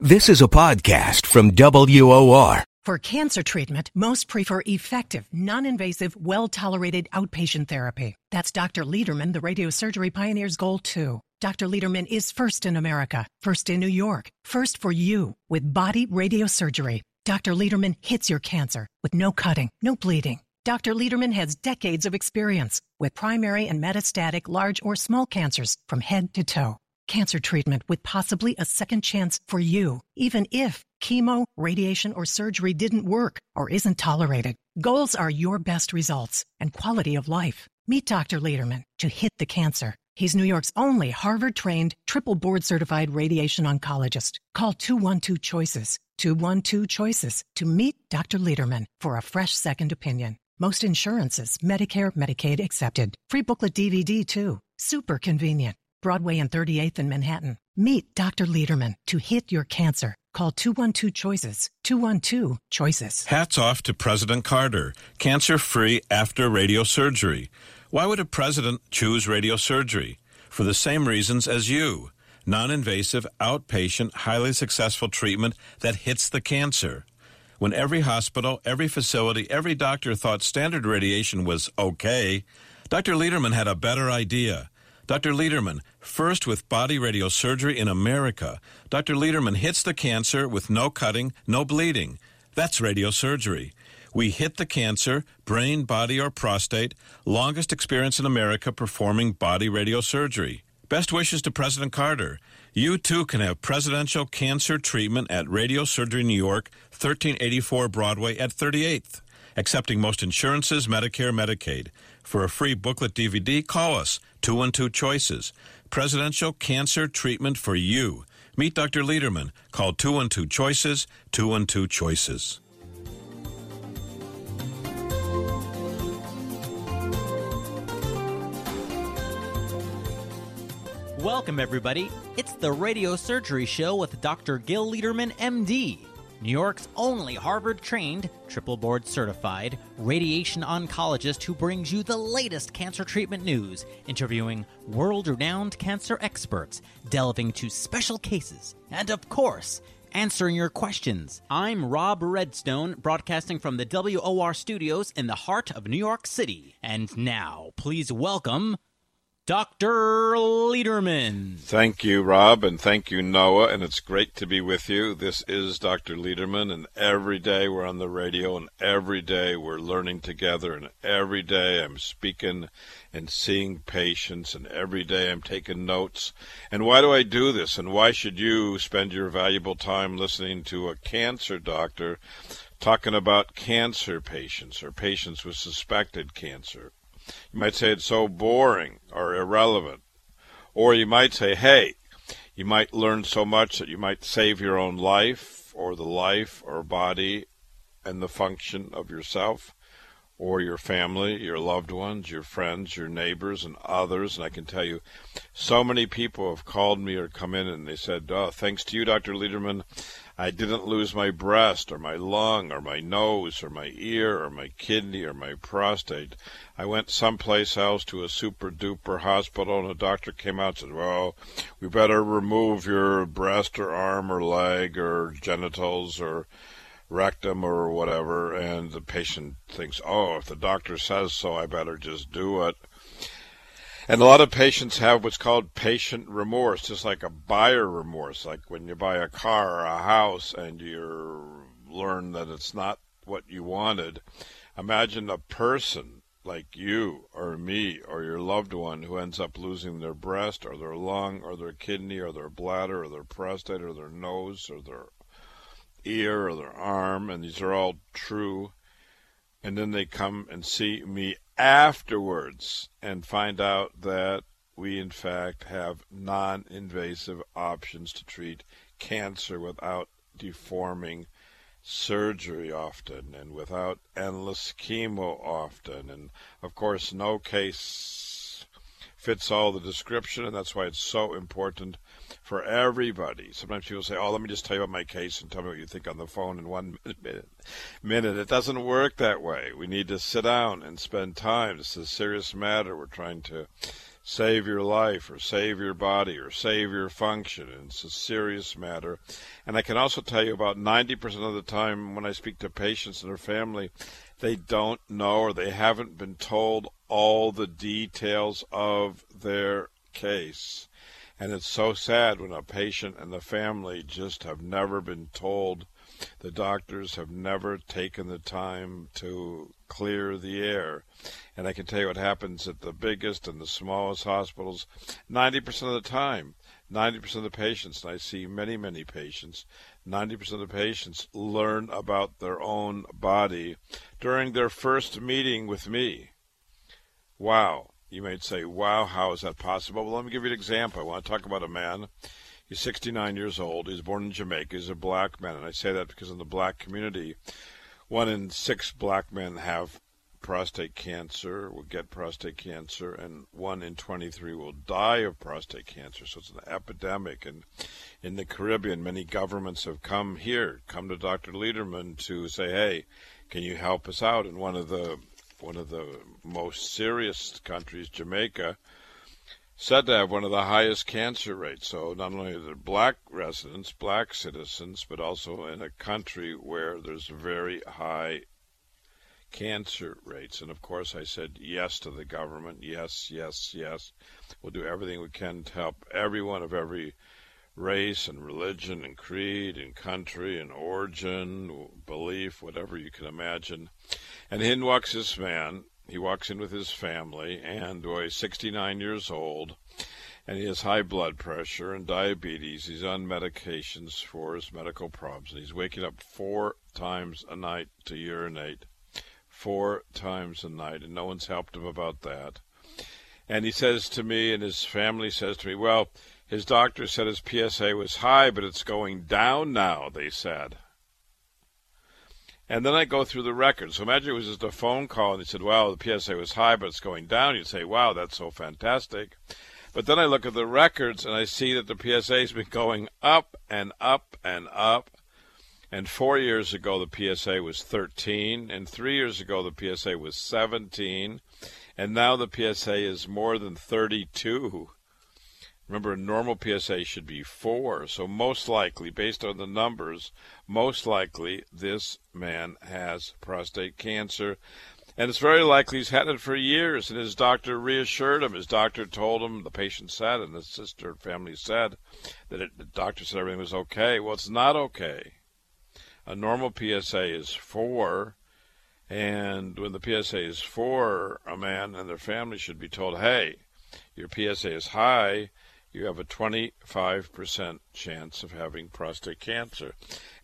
This is a podcast from WOR. For cancer treatment, most prefer effective, non-invasive, well-tolerated outpatient therapy. That's Dr. Lederman, the radiosurgery pioneer's goal too. Dr. Lederman is first in America, first in New York, first for you with body radiosurgery. Dr. Lederman hits your cancer with no cutting, no bleeding. Dr. Lederman has decades of experience with primary and metastatic large or small cancers from head to toe. Cancer treatment with possibly a second chance for you, even if chemo, radiation, or surgery didn't work or isn't tolerated. Goals are your best results and quality of life. Meet Dr. Lederman to hit the cancer. He's New York's only Harvard trained, triple board certified radiation oncologist. Call 212 Choices, 212 Choices to meet Dr. Lederman for a fresh second opinion. Most insurances, Medicare, Medicaid accepted. Free booklet DVD too. Super convenient. Broadway and 38th in Manhattan. Meet Dr. Lederman to hit your cancer. Call 212 Choices. 212 Choices. Hats off to President Carter. Cancer free after radiosurgery. Why would a president choose radiosurgery? For the same reasons as you. Non invasive, outpatient, highly successful treatment that hits the cancer. When every hospital, every facility, every doctor thought standard radiation was okay, Dr. Lederman had a better idea. Dr. Lederman, first with body radiosurgery in America, Dr. Lederman hits the cancer with no cutting, no bleeding. That's radiosurgery. We hit the cancer, brain, body, or prostate, longest experience in America performing body radiosurgery. Best wishes to President Carter. You too can have presidential cancer treatment at Radio Surgery New York, 1384 Broadway at 38th. Accepting most insurances, Medicare, Medicaid. For a free booklet DVD, call us 212 Choices. Presidential cancer treatment for you. Meet Dr. Lederman. Call 212 Choices, 212 Choices. Welcome, everybody. It's the Radio Surgery Show with Dr. Gil Lederman, MD, New York's only Harvard trained, triple board certified radiation oncologist who brings you the latest cancer treatment news, interviewing world renowned cancer experts, delving to special cases, and of course, answering your questions. I'm Rob Redstone, broadcasting from the WOR studios in the heart of New York City. And now, please welcome Dr. Lederman. Thank you, Rob, and thank you, Noah, and it's great to be with you. This is Dr. Lederman, and every day we're on the radio, and every day we're learning together, and every day I'm speaking and seeing patients, and every day I'm taking notes. And why do I do this, and why should you spend your valuable time listening to a cancer doctor talking about cancer patients or patients with suspected cancer? You might say it's so boring or irrelevant. Or you might say, hey, you might learn so much that you might save your own life or the life or body and the function of yourself or your family, your loved ones, your friends, your neighbors, and others. And I can tell you, so many people have called me or come in and they said, oh, thanks to you, Dr. Lederman, I didn't lose my breast or my lung or my nose or my ear or my kidney or my prostate. I went someplace else to a super duper hospital and a doctor came out and said, well, we better remove your breast or arm or leg or genitals or rectum or whatever. And the patient thinks, oh, if the doctor says so, I better just do it. And a lot of patients have what's called patient remorse, just like a buyer remorse, like when you buy a car or a house and you learn that it's not what you wanted. Imagine a person like you or me or your loved one who ends up losing their breast or their lung or their kidney or their bladder or their prostate or their nose or their ear or their arm, and these are all true. And then they come and see me afterwards and find out that we, in fact, have non invasive options to treat cancer without deforming surgery often and without endless chemo often. And of course, no case fits all the description, and that's why it's so important for everybody. Sometimes people say, "Oh, let me just tell you about my case and tell me what you think on the phone in one minute." Minute. It doesn't work that way. We need to sit down and spend time. This is a serious matter. We're trying to save your life or save your body or save your function. And it's a serious matter. And I can also tell you about 90% of the time when I speak to patients and their family, they don't know or they haven't been told all the details of their case. And it's so sad when a patient and the family just have never been told. The doctors have never taken the time to clear the air. And I can tell you what happens at the biggest and the smallest hospitals 90% of the time. 90% of the patients, and I see many, many patients, 90% of the patients learn about their own body during their first meeting with me. Wow. You might say, wow, how is that possible? Well, let me give you an example. I want to talk about a man. He's 69 years old. He's born in Jamaica. He's a black man. And I say that because in the black community, one in six black men have prostate cancer, will get prostate cancer, and one in 23 will die of prostate cancer. So it's an epidemic. And in the Caribbean, many governments have come here, come to Dr. Lederman to say, hey, can you help us out? And one of the one of the most serious countries, Jamaica, said to have one of the highest cancer rates. So not only are there black residents, black citizens, but also in a country where there's very high cancer rates. And of course, I said yes to the government. Yes, yes, yes. We'll do everything we can to help everyone of every race and religion and creed and country and origin, belief, whatever you can imagine. And in walks this man. He walks in with his family, and he's 69 years old, and he has high blood pressure and diabetes. He's on medications for his medical problems, and he's waking up four times a night to urinate four times a night, and no one's helped him about that. And he says to me, and his family says to me, well, his doctor said his PSA was high, but it's going down now, they said. And then I go through the records. So imagine it was just a phone call, and he said, well, the PSA was high, but it's going down. You'd say, wow, that's so fantastic. But then I look at the records, and I see that the PSA has been going up and up and up and four years ago, the PSA was 13. And three years ago, the PSA was 17. And now the PSA is more than 32. Remember, a normal PSA should be 4. So, most likely, based on the numbers, most likely this man has prostate cancer. And it's very likely he's had it for years, and his doctor reassured him. His doctor told him, the patient said, and the sister and family said, that it, the doctor said everything was okay. Well, it's not okay a normal PSA is four, and when the PSA is four, a man and their family should be told, hey, your PSA is high, you have a 25% chance of having prostate cancer.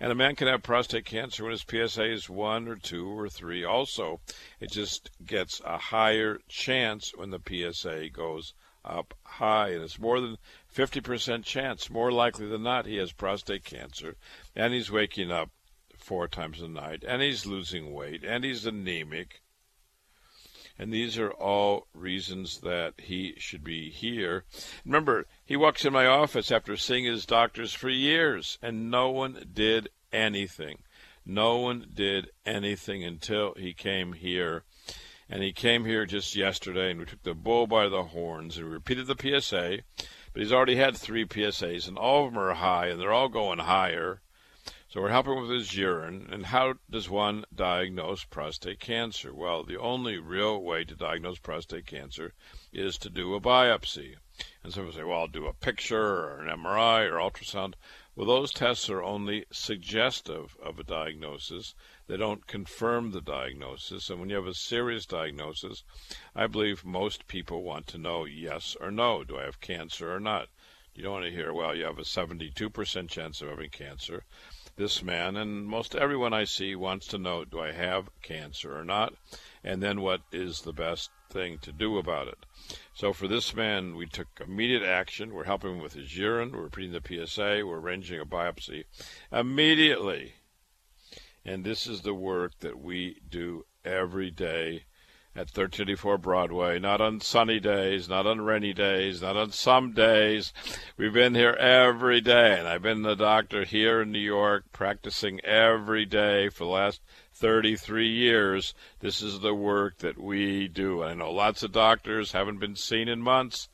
And a man can have prostate cancer when his PSA is 1 or 2 or 3 also. It just gets a higher chance when the PSA goes up high. And it's more than 50% chance, more likely than not, he has prostate cancer. And he's waking up four times a night, and he's losing weight, and he's anemic. And these are all reasons that he should be here. Remember, he walks in my office after seeing his doctors for years, and no one did anything. No one did anything until he came here. And he came here just yesterday, and we took the bull by the horns and we repeated the PSA. But he's already had three PSAs, and all of them are high, and they're all going higher. So we're helping with his urine. And how does one diagnose prostate cancer? Well, the only real way to diagnose prostate cancer is to do a biopsy. And some people say, well, I'll do a picture or an MRI or ultrasound. Well, those tests are only suggestive of a diagnosis. They don't confirm the diagnosis. And when you have a serious diagnosis, I believe most people want to know yes or no. Do I have cancer or not? You don't want to hear, well, you have a 72% chance of having cancer. This man and most everyone I see wants to know do I have cancer or not? And then what is the best thing to do about it? So for this man, we took immediate action. We're helping him with his urine. We're repeating the PSA. We're arranging a biopsy immediately. And this is the work that we do every day at 1384 Broadway, not on sunny days, not on rainy days, not on some days. We've been here every day, and I've been the doctor here in New York practicing every day for the last 33 years. This is the work that we do. I know lots of doctors haven't been seen in months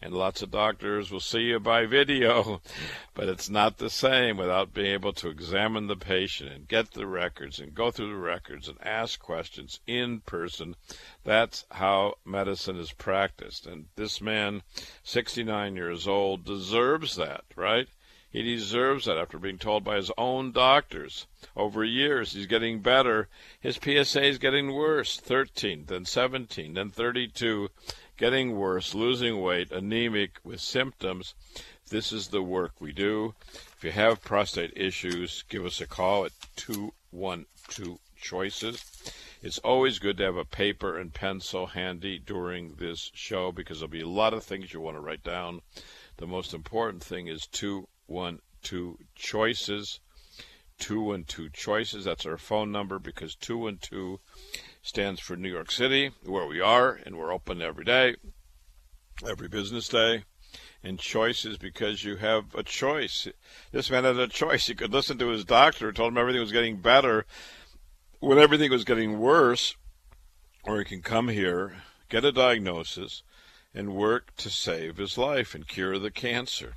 and lots of doctors will see you by video, but it's not the same without being able to examine the patient and get the records and go through the records and ask questions in person. That's how medicine is practiced. And this man, 69 years old, deserves that, right? He deserves that after being told by his own doctors over years he's getting better. His PSA is getting worse 13, then 17, then 32 getting worse, losing weight, anemic with symptoms. This is the work we do. If you have prostate issues, give us a call at 212 Choices. It's always good to have a paper and pencil handy during this show because there'll be a lot of things you want to write down. The most important thing is 212 Choices. 212 Choices. That's our phone number because 212 stands for New York City, where we are, and we're open every day, every business day. And choice is because you have a choice. This man had a choice. He could listen to his doctor, told him everything was getting better when everything was getting worse, or he can come here, get a diagnosis, and work to save his life and cure the cancer.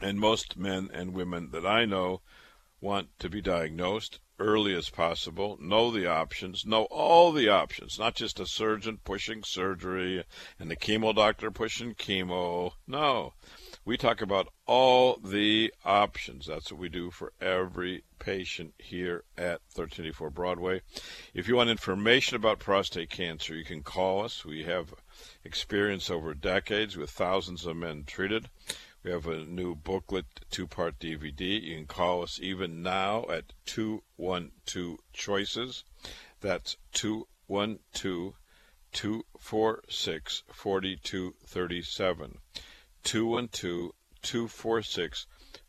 And most men and women that I know want to be diagnosed early as possible, know the options, know all the options, not just a surgeon pushing surgery and the chemo doctor pushing chemo. No, we talk about all the options. That's what we do for every patient here at 1384 Broadway. If you want information about prostate cancer, you can call us. We have experience over decades with thousands of men treated. We have a new booklet, two part DVD. You can call us even now at 212 Choices. That's 212 246 4237. 212 246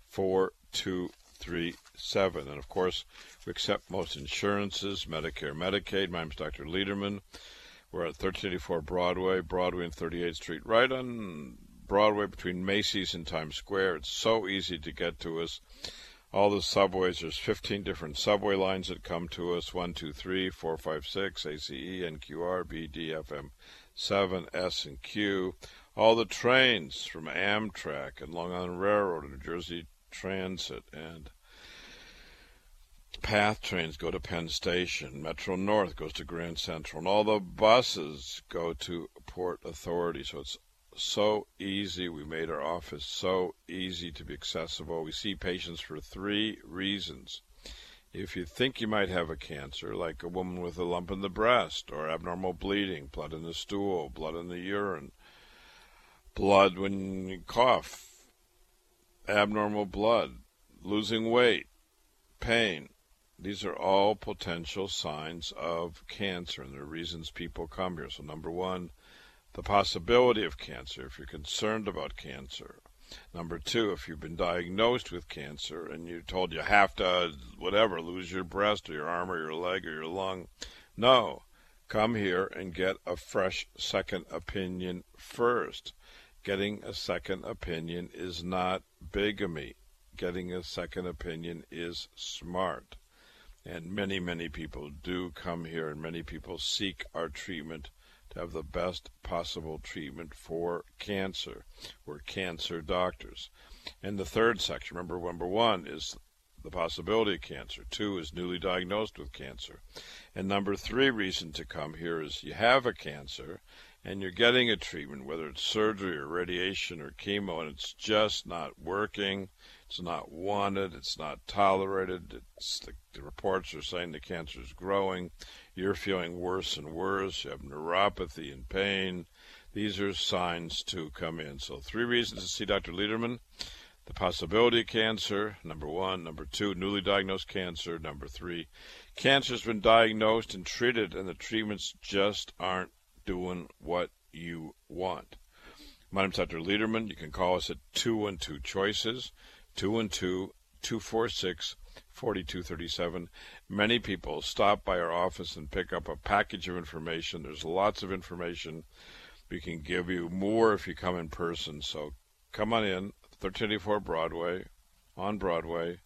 4237. And of course, we accept most insurances, Medicare, Medicaid. My name is Dr. Lederman. We're at 1384 Broadway, Broadway and 38th Street, right on Broadway between Macy's and Times Square. It's so easy to get to us. All the subways, there's 15 different subway lines that come to us 1, 2, 3, 4, 5, 6, ACE, NQR, BD, FM 7, S, and Q. All the trains from Amtrak and Long Island Railroad and New Jersey Transit and PATH trains go to Penn Station. Metro North goes to Grand Central. And all the buses go to Port Authority. So it's so easy. We made our office so easy to be accessible. We see patients for three reasons. If you think you might have a cancer, like a woman with a lump in the breast, or abnormal bleeding, blood in the stool, blood in the urine, blood when you cough, abnormal blood, losing weight, pain, these are all potential signs of cancer, and there are reasons people come here. So, number one, the possibility of cancer if you're concerned about cancer. Number two, if you've been diagnosed with cancer and you're told you have to, whatever, lose your breast or your arm or your leg or your lung, no. Come here and get a fresh second opinion first. Getting a second opinion is not bigamy. Getting a second opinion is smart. And many, many people do come here and many people seek our treatment to have the best possible treatment for cancer. We're cancer doctors. And the third section, remember, number one is the possibility of cancer. Two is newly diagnosed with cancer. And number three reason to come here is you have a cancer and you're getting a treatment, whether it's surgery or radiation or chemo, and it's just not working. It's not wanted. It's not tolerated. It's the, the reports are saying the cancer is growing. You're feeling worse and worse. You have neuropathy and pain. These are signs to come in. So, three reasons to see Dr. Lederman. the possibility of cancer, number one. Number two, newly diagnosed cancer. Number three, cancer's been diagnosed and treated, and the treatments just aren't doing what you want. My name's Dr. Lederman. You can call us at 212 Choices, 212 246 4237. Many people stop by our office and pick up a package of information. There's lots of information. We can give you more if you come in person. So come on in, 1384 Broadway, on Broadway.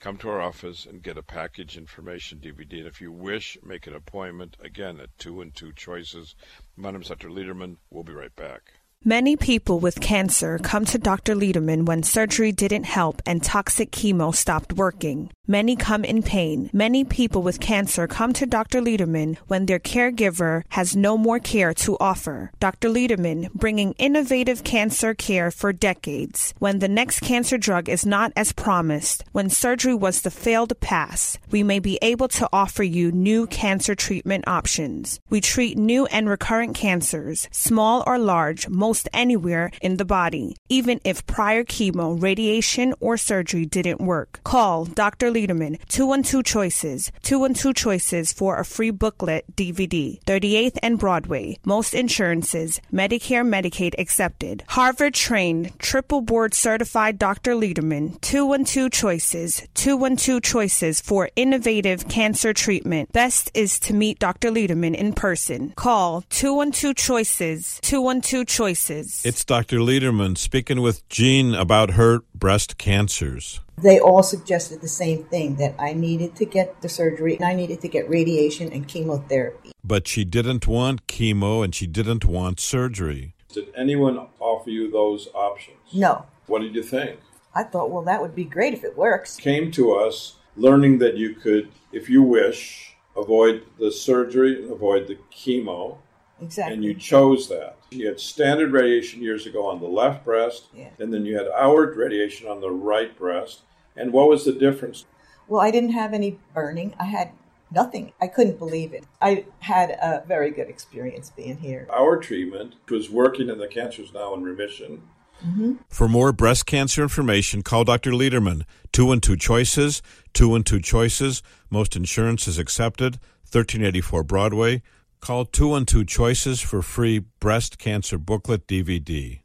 Come to our office and get a package information DVD. And if you wish, make an appointment again at 2 and 2 Choices. My name is Dr. Lederman. We'll be right back. Many people with cancer come to Dr. Lederman when surgery didn't help and toxic chemo stopped working. Many come in pain. Many people with cancer come to Dr. Lederman when their caregiver has no more care to offer. Dr. Lederman, bringing innovative cancer care for decades. When the next cancer drug is not as promised, when surgery was the failed pass, we may be able to offer you new cancer treatment options. We treat new and recurrent cancers, small or large, most anywhere in the body, even if prior chemo, radiation, or surgery didn't work. Call Dr. Lederman, 212 Choices, 212 Choices for a free booklet DVD, 38th and Broadway. Most insurances, Medicare, Medicaid accepted. Harvard trained, triple board certified Dr. Lederman, 212 Choices, 212 Choices for innovative cancer treatment. Best is to meet Dr. Lederman in person. Call 212 Choices, 212 Choices. It's Dr. Lederman speaking with Jean about her breast cancers. They all suggested the same thing that I needed to get the surgery and I needed to get radiation and chemotherapy. But she didn't want chemo and she didn't want surgery. Did anyone offer you those options? No. What did you think? I thought, well, that would be great if it works. Came to us learning that you could, if you wish, avoid the surgery avoid the chemo. Exactly. And you chose that. You had standard radiation years ago on the left breast, Yeah. and then you had our radiation on the right breast. And what was the difference? Well, I didn't have any burning. I had nothing. I couldn't believe it. I had a very good experience being here. Our treatment was working, and the cancer is now in remission. Mm-hmm. For more breast cancer information, call Dr. Lederman. 212 Choices, 212 Choices. Most insurance is accepted. 1384 Broadway. Call 212 Choices for free breast cancer booklet DVD.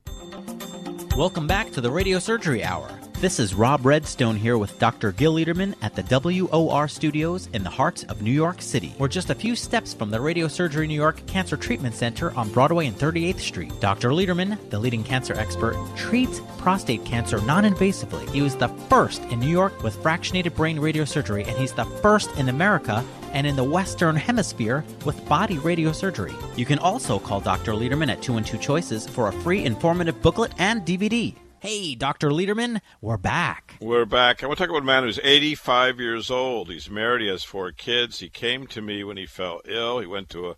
Welcome back to the Radio Surgery Hour. This is Rob Redstone here with Dr. Gil Lederman at the WOR studios in the heart of New York City. We're just a few steps from the Radio Surgery New York Cancer Treatment Center on Broadway and 38th Street. Dr. Lederman, the leading cancer expert, treats prostate cancer non invasively. He was the first in New York with fractionated brain radiosurgery, and he's the first in America and in the Western Hemisphere with body radiosurgery. You can also call Dr. Lederman at 212 Choices for a free informative booklet and DVD. Hey, Dr. Lederman, we're back. We're back. I want to talk about a man who's 85 years old. He's married, he has four kids. He came to me when he fell ill. He went to a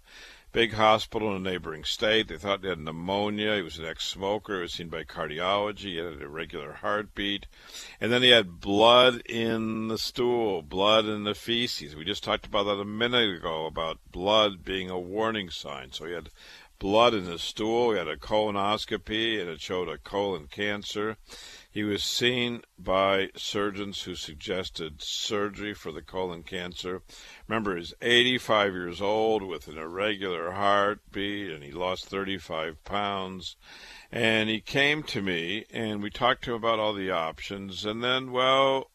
big hospital in a neighboring state. They thought he had pneumonia. He was an ex smoker. He was seen by cardiology. He had an irregular heartbeat. And then he had blood in the stool, blood in the feces. We just talked about that a minute ago about blood being a warning sign. So he had blood in his stool. He had a colonoscopy, and it showed a colon cancer. He was seen by surgeons who suggested surgery for the colon cancer. Remember, he's 85 years old with an irregular heartbeat, and he lost 35 pounds. And he came to me, and we talked to him about all the options. And then, well,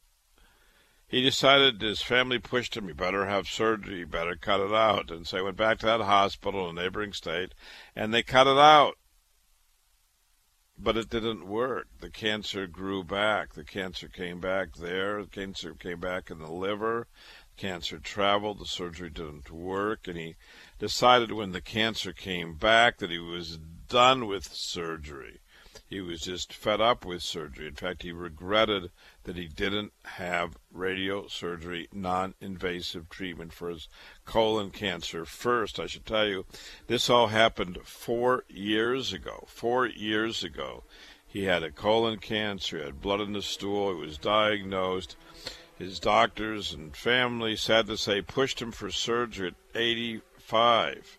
he decided his family pushed him, you better have surgery, you better cut it out. And so he went back to that hospital in a neighboring state, and they cut it out. But it didn't work. The cancer grew back. The cancer came back there. The cancer came back in the liver. Cancer traveled. The surgery didn't work. And he decided when the cancer came back that he was done with surgery. He was just fed up with surgery. In fact, he regretted that he didn't have radiosurgery, non invasive treatment for his colon cancer first. I should tell you, this all happened four years ago. Four years ago. He had a colon cancer, he had blood in the stool, he was diagnosed. His doctors and family, sad to say, pushed him for surgery at 85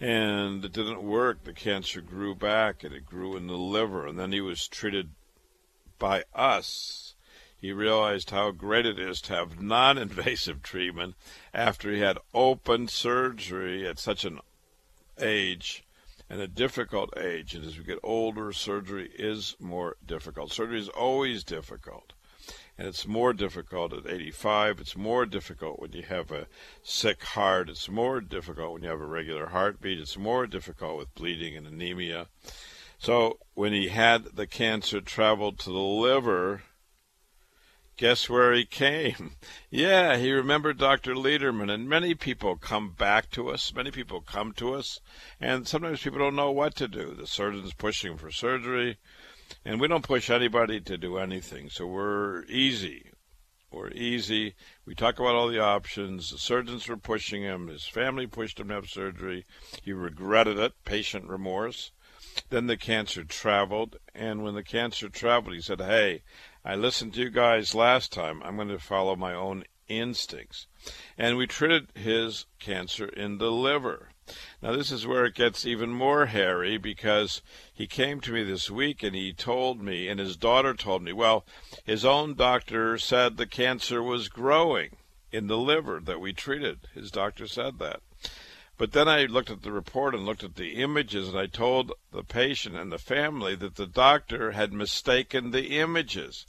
and it didn't work. The cancer grew back and it grew in the liver, and then he was treated by us. He realized how great it is to have non invasive treatment after he had open surgery at such an age and a difficult age. And as we get older, surgery is more difficult. Surgery is always difficult. And it's more difficult at 85. It's more difficult when you have a sick heart. It's more difficult when you have a regular heartbeat. It's more difficult with bleeding and anemia. So when he had the cancer traveled to the liver, guess where he came? Yeah, he remembered Dr. Lederman, and many people come back to us. Many people come to us, and sometimes people don't know what to do. The surgeon's pushing for surgery, and we don't push anybody to do anything. So we're easy. We're easy. We talk about all the options. The surgeons were pushing him. His family pushed him to have surgery. He regretted it, patient remorse. Then the cancer traveled, and when the cancer traveled, he said, Hey, I listened to you guys last time. I'm going to follow my own instincts. And we treated his cancer in the liver. Now, this is where it gets even more hairy because he came to me this week and he told me, and his daughter told me, well, his own doctor said the cancer was growing in the liver that we treated. His doctor said that. But then I looked at the report and looked at the images, and I told the patient and the family that the doctor had mistaken the images.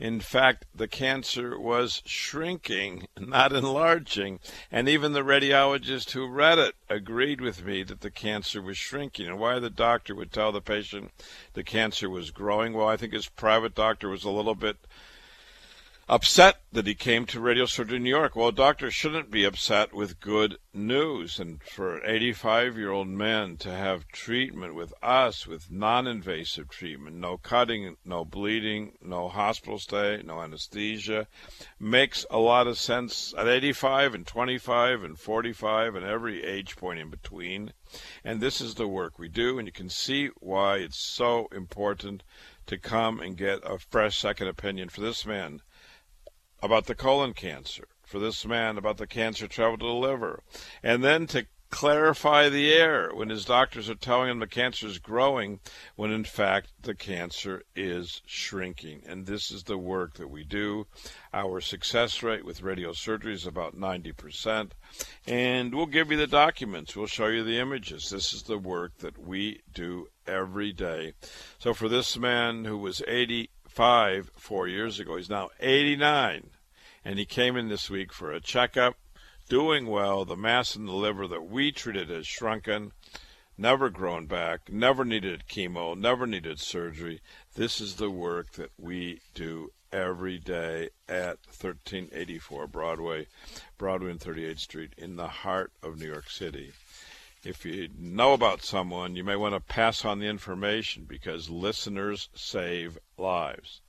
In fact, the cancer was shrinking, not enlarging, and even the radiologist who read it agreed with me that the cancer was shrinking. And why the doctor would tell the patient the cancer was growing? Well, I think his private doctor was a little bit upset that he came to Radio Surgery New York. Well, doctors shouldn't be upset with good news. And for 85 year old men to have treatment with us, with non invasive treatment, no cutting, no bleeding, no hospital stay, no anesthesia, makes a lot of sense at 85 and 25 and 45 and every age point in between. And this is the work we do, and you can see why it's so important to come and get a fresh second opinion for this man about the colon cancer, for this man about the cancer traveled to the liver, and then to clarify the air when his doctors are telling him the cancer is growing when in fact the cancer is shrinking. And this is the work that we do. Our success rate with radiosurgery is about 90%. And we'll give you the documents, we'll show you the images. This is the work that we do every day. So for this man who was 80 five four years ago. He's now 89, and he came in this week for a checkup, doing well. The mass in the liver that we treated has shrunken, never grown back, never needed chemo, never needed surgery. This is the work that we do every day at 1384 Broadway, Broadway and 38th Street in the heart of New York City if you know about someone, you may want to pass on the information because listeners save lives.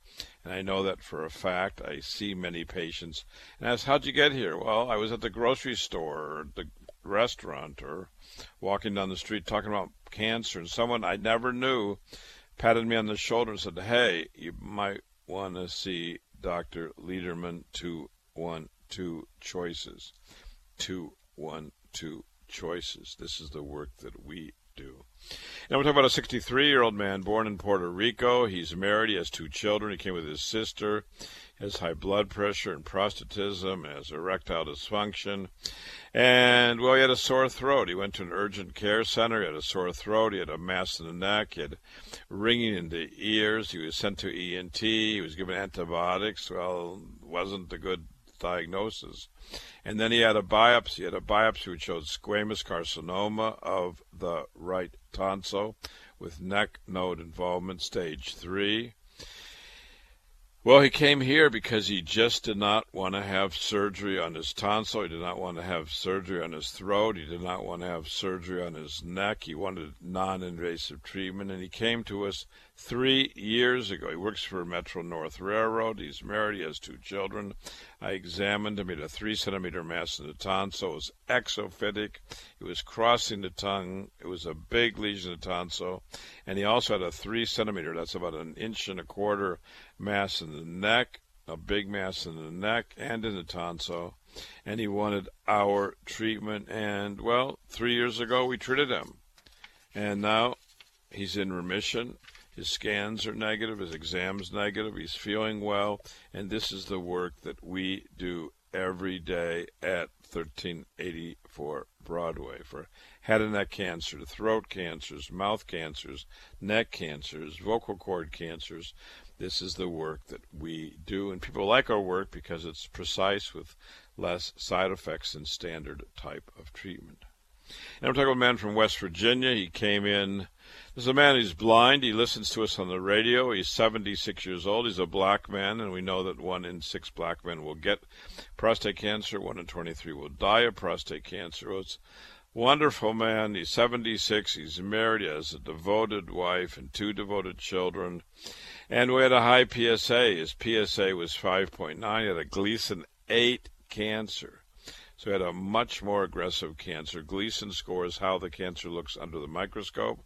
And I know that for a fact. I see many patients and ask, How'd you get here? Well, I was at the grocery store or the restaurant or walking down the street talking about cancer, and someone I never knew patted me on the shoulder and said, Hey, you might want to see Dr. Lederman 212 Choices. 212 choices. This is the work that we do. Now we're talking about a 63 year old man born in Puerto Rico. He's married. He has two children. He came with his sister. He Has high blood pressure and prostatism. Has erectile dysfunction. And, well, he had a sore throat. He went to an urgent care center. He had a sore throat. He had a mass in the neck. He had ringing in the ears. He was sent to ENT. He was given antibiotics. Well, wasn't a good diagnosis. And then he had a biopsy. He had a biopsy which showed squamous carcinoma of the right tonsil with neck node involvement, stage three. Well, he came here because he just did not want to have surgery on his tonsil. He did not want to have surgery on his throat. He did not want to have surgery on his neck. He wanted non invasive treatment. And he came to us three years ago. He works for Metro North Railroad. He's married. He has two children. I examined him. He had a three centimeter mass in the tonsil. It was exophytic. It was crossing the tongue. It was a big lesion of tonsil. And he also had a three centimeter, that's about an inch and a quarter mass in the neck, a big mass in the neck and in the tonsil, and he wanted our treatment. And well, three years ago we treated him, and now he's in remission. His scans are negative, his exam's negative, he's feeling well, and this is the work that we do every day at 1384 Broadway for head and neck cancer, throat cancers, mouth cancers, neck cancers, vocal cord cancers. This is the work that we do, and people like our work because it's precise with less side effects than standard type of treatment. And I'm talking about a man from West Virginia. He came in. There's a man who's blind. He listens to us on the radio. He's 76 years old. He's a black man, and we know that one in six black men will get prostate cancer. One in 23 will die of prostate cancer. It's wonderful man. He's 76. He's married. He has a devoted wife and two devoted children. And we had a high PSA. His PSA was 5.9. He had a Gleason 8 cancer. So he had a much more aggressive cancer. Gleason scores how the cancer looks under the microscope.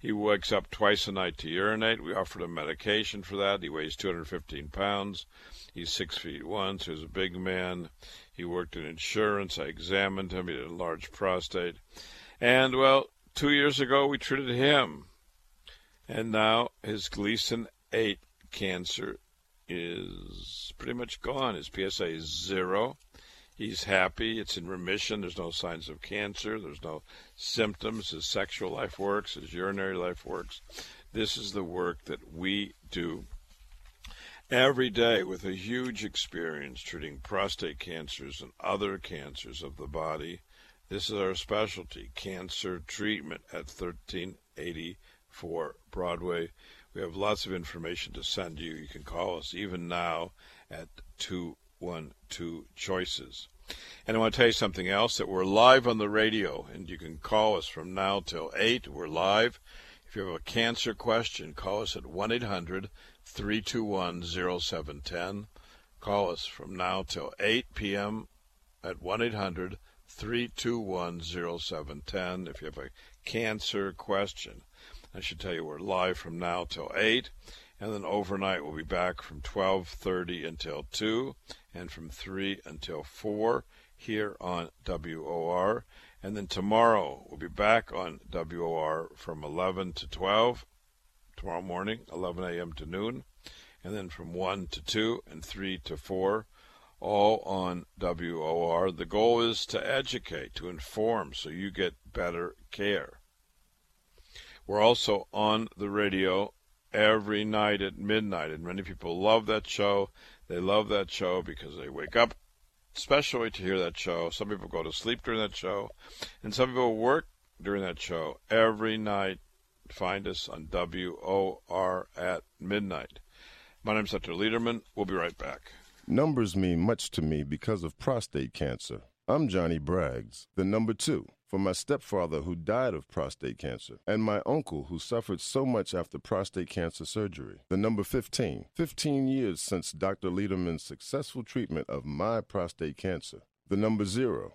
He wakes up twice a night to urinate. We offered him medication for that. He weighs 215 pounds. He's six feet one, so he's a big man. He worked in insurance. I examined him. He had a large prostate. And, well, two years ago, we treated him. And now his Gleason 8 cancer is pretty much gone. His PSA is zero. He's happy. It's in remission. There's no signs of cancer. There's no symptoms. His sexual life works. His urinary life works. This is the work that we do every day with a huge experience treating prostate cancers and other cancers of the body. This is our specialty, cancer treatment at 1384 Broadway. We have lots of information to send you. You can call us even now at 212 Choices. And I want to tell you something else that we're live on the radio, and you can call us from now till 8. We're live. If you have a cancer question, call us at 1 800 321 0710. Call us from now till 8 p.m. at 1 800 321 0710 if you have a cancer question. I should tell you we're live from now till 8 and then overnight we'll be back from 12:30 until 2 and from 3 until 4 here on WOR and then tomorrow we'll be back on WOR from 11 to 12 tomorrow morning 11 a.m. to noon. And then from 1 to 2 and 3 to 4 all on WOR the goal is to educate to inform so you get better care. We're also on the radio every night at midnight, and many people love that show. They love that show because they wake up especially to hear that show. Some people go to sleep during that show, and some people work during that show every night. Find us on WOR at midnight. My name is Dr. Lederman. We'll be right back. Numbers mean much to me because of prostate cancer. I'm Johnny Braggs, the number two for my stepfather who died of prostate cancer, and my uncle who suffered so much after prostate cancer surgery. The number 15. 15 years since Dr. Lederman's successful treatment of my prostate cancer. The number zero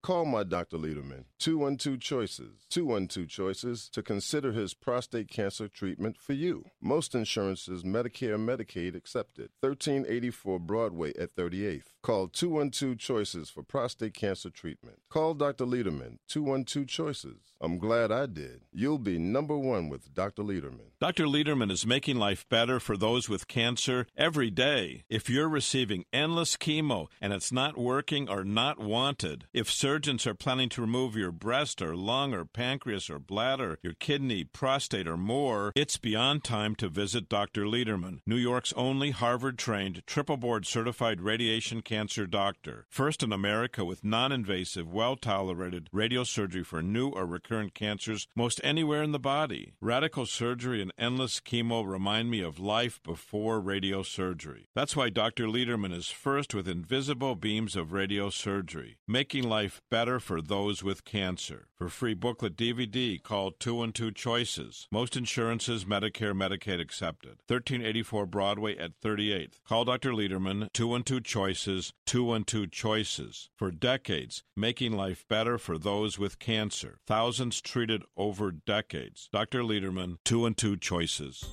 Call my Dr. Lederman, 212 Choices, 212 Choices, to consider his prostate cancer treatment for you. Most insurances, Medicare, Medicaid accepted. 1384 Broadway at 38th. Call 212 Choices for prostate cancer treatment. Call Dr. Lederman, 212 Choices. I'm glad I did. You'll be number one with Dr. Lederman. Dr. Lederman is making life better for those with cancer every day. If you're receiving endless chemo and it's not working or not wanted, if surgeons are planning to remove your breast or lung or pancreas or bladder, your kidney, prostate, or more, it's beyond time to visit Dr. Lederman, New York's only Harvard trained, triple board certified radiation cancer doctor. First in America with non invasive, well tolerated radiosurgery for new or recurrent cancers most anywhere in the body. Radical surgery and endless chemo remind me of life before radiosurgery. That's why Dr. Lederman is first with invisible beams of radiosurgery, making life better for those with cancer. For free booklet DVD, call 212 Choices. Most insurances, Medicare, Medicaid accepted. 1384 Broadway at 38th. Call Dr. Lederman, 212 Choices Cancer's 212 Choices. For decades, making life better for those with cancer. Thousands treated over decades. Dr. Lederman, 212 Choices.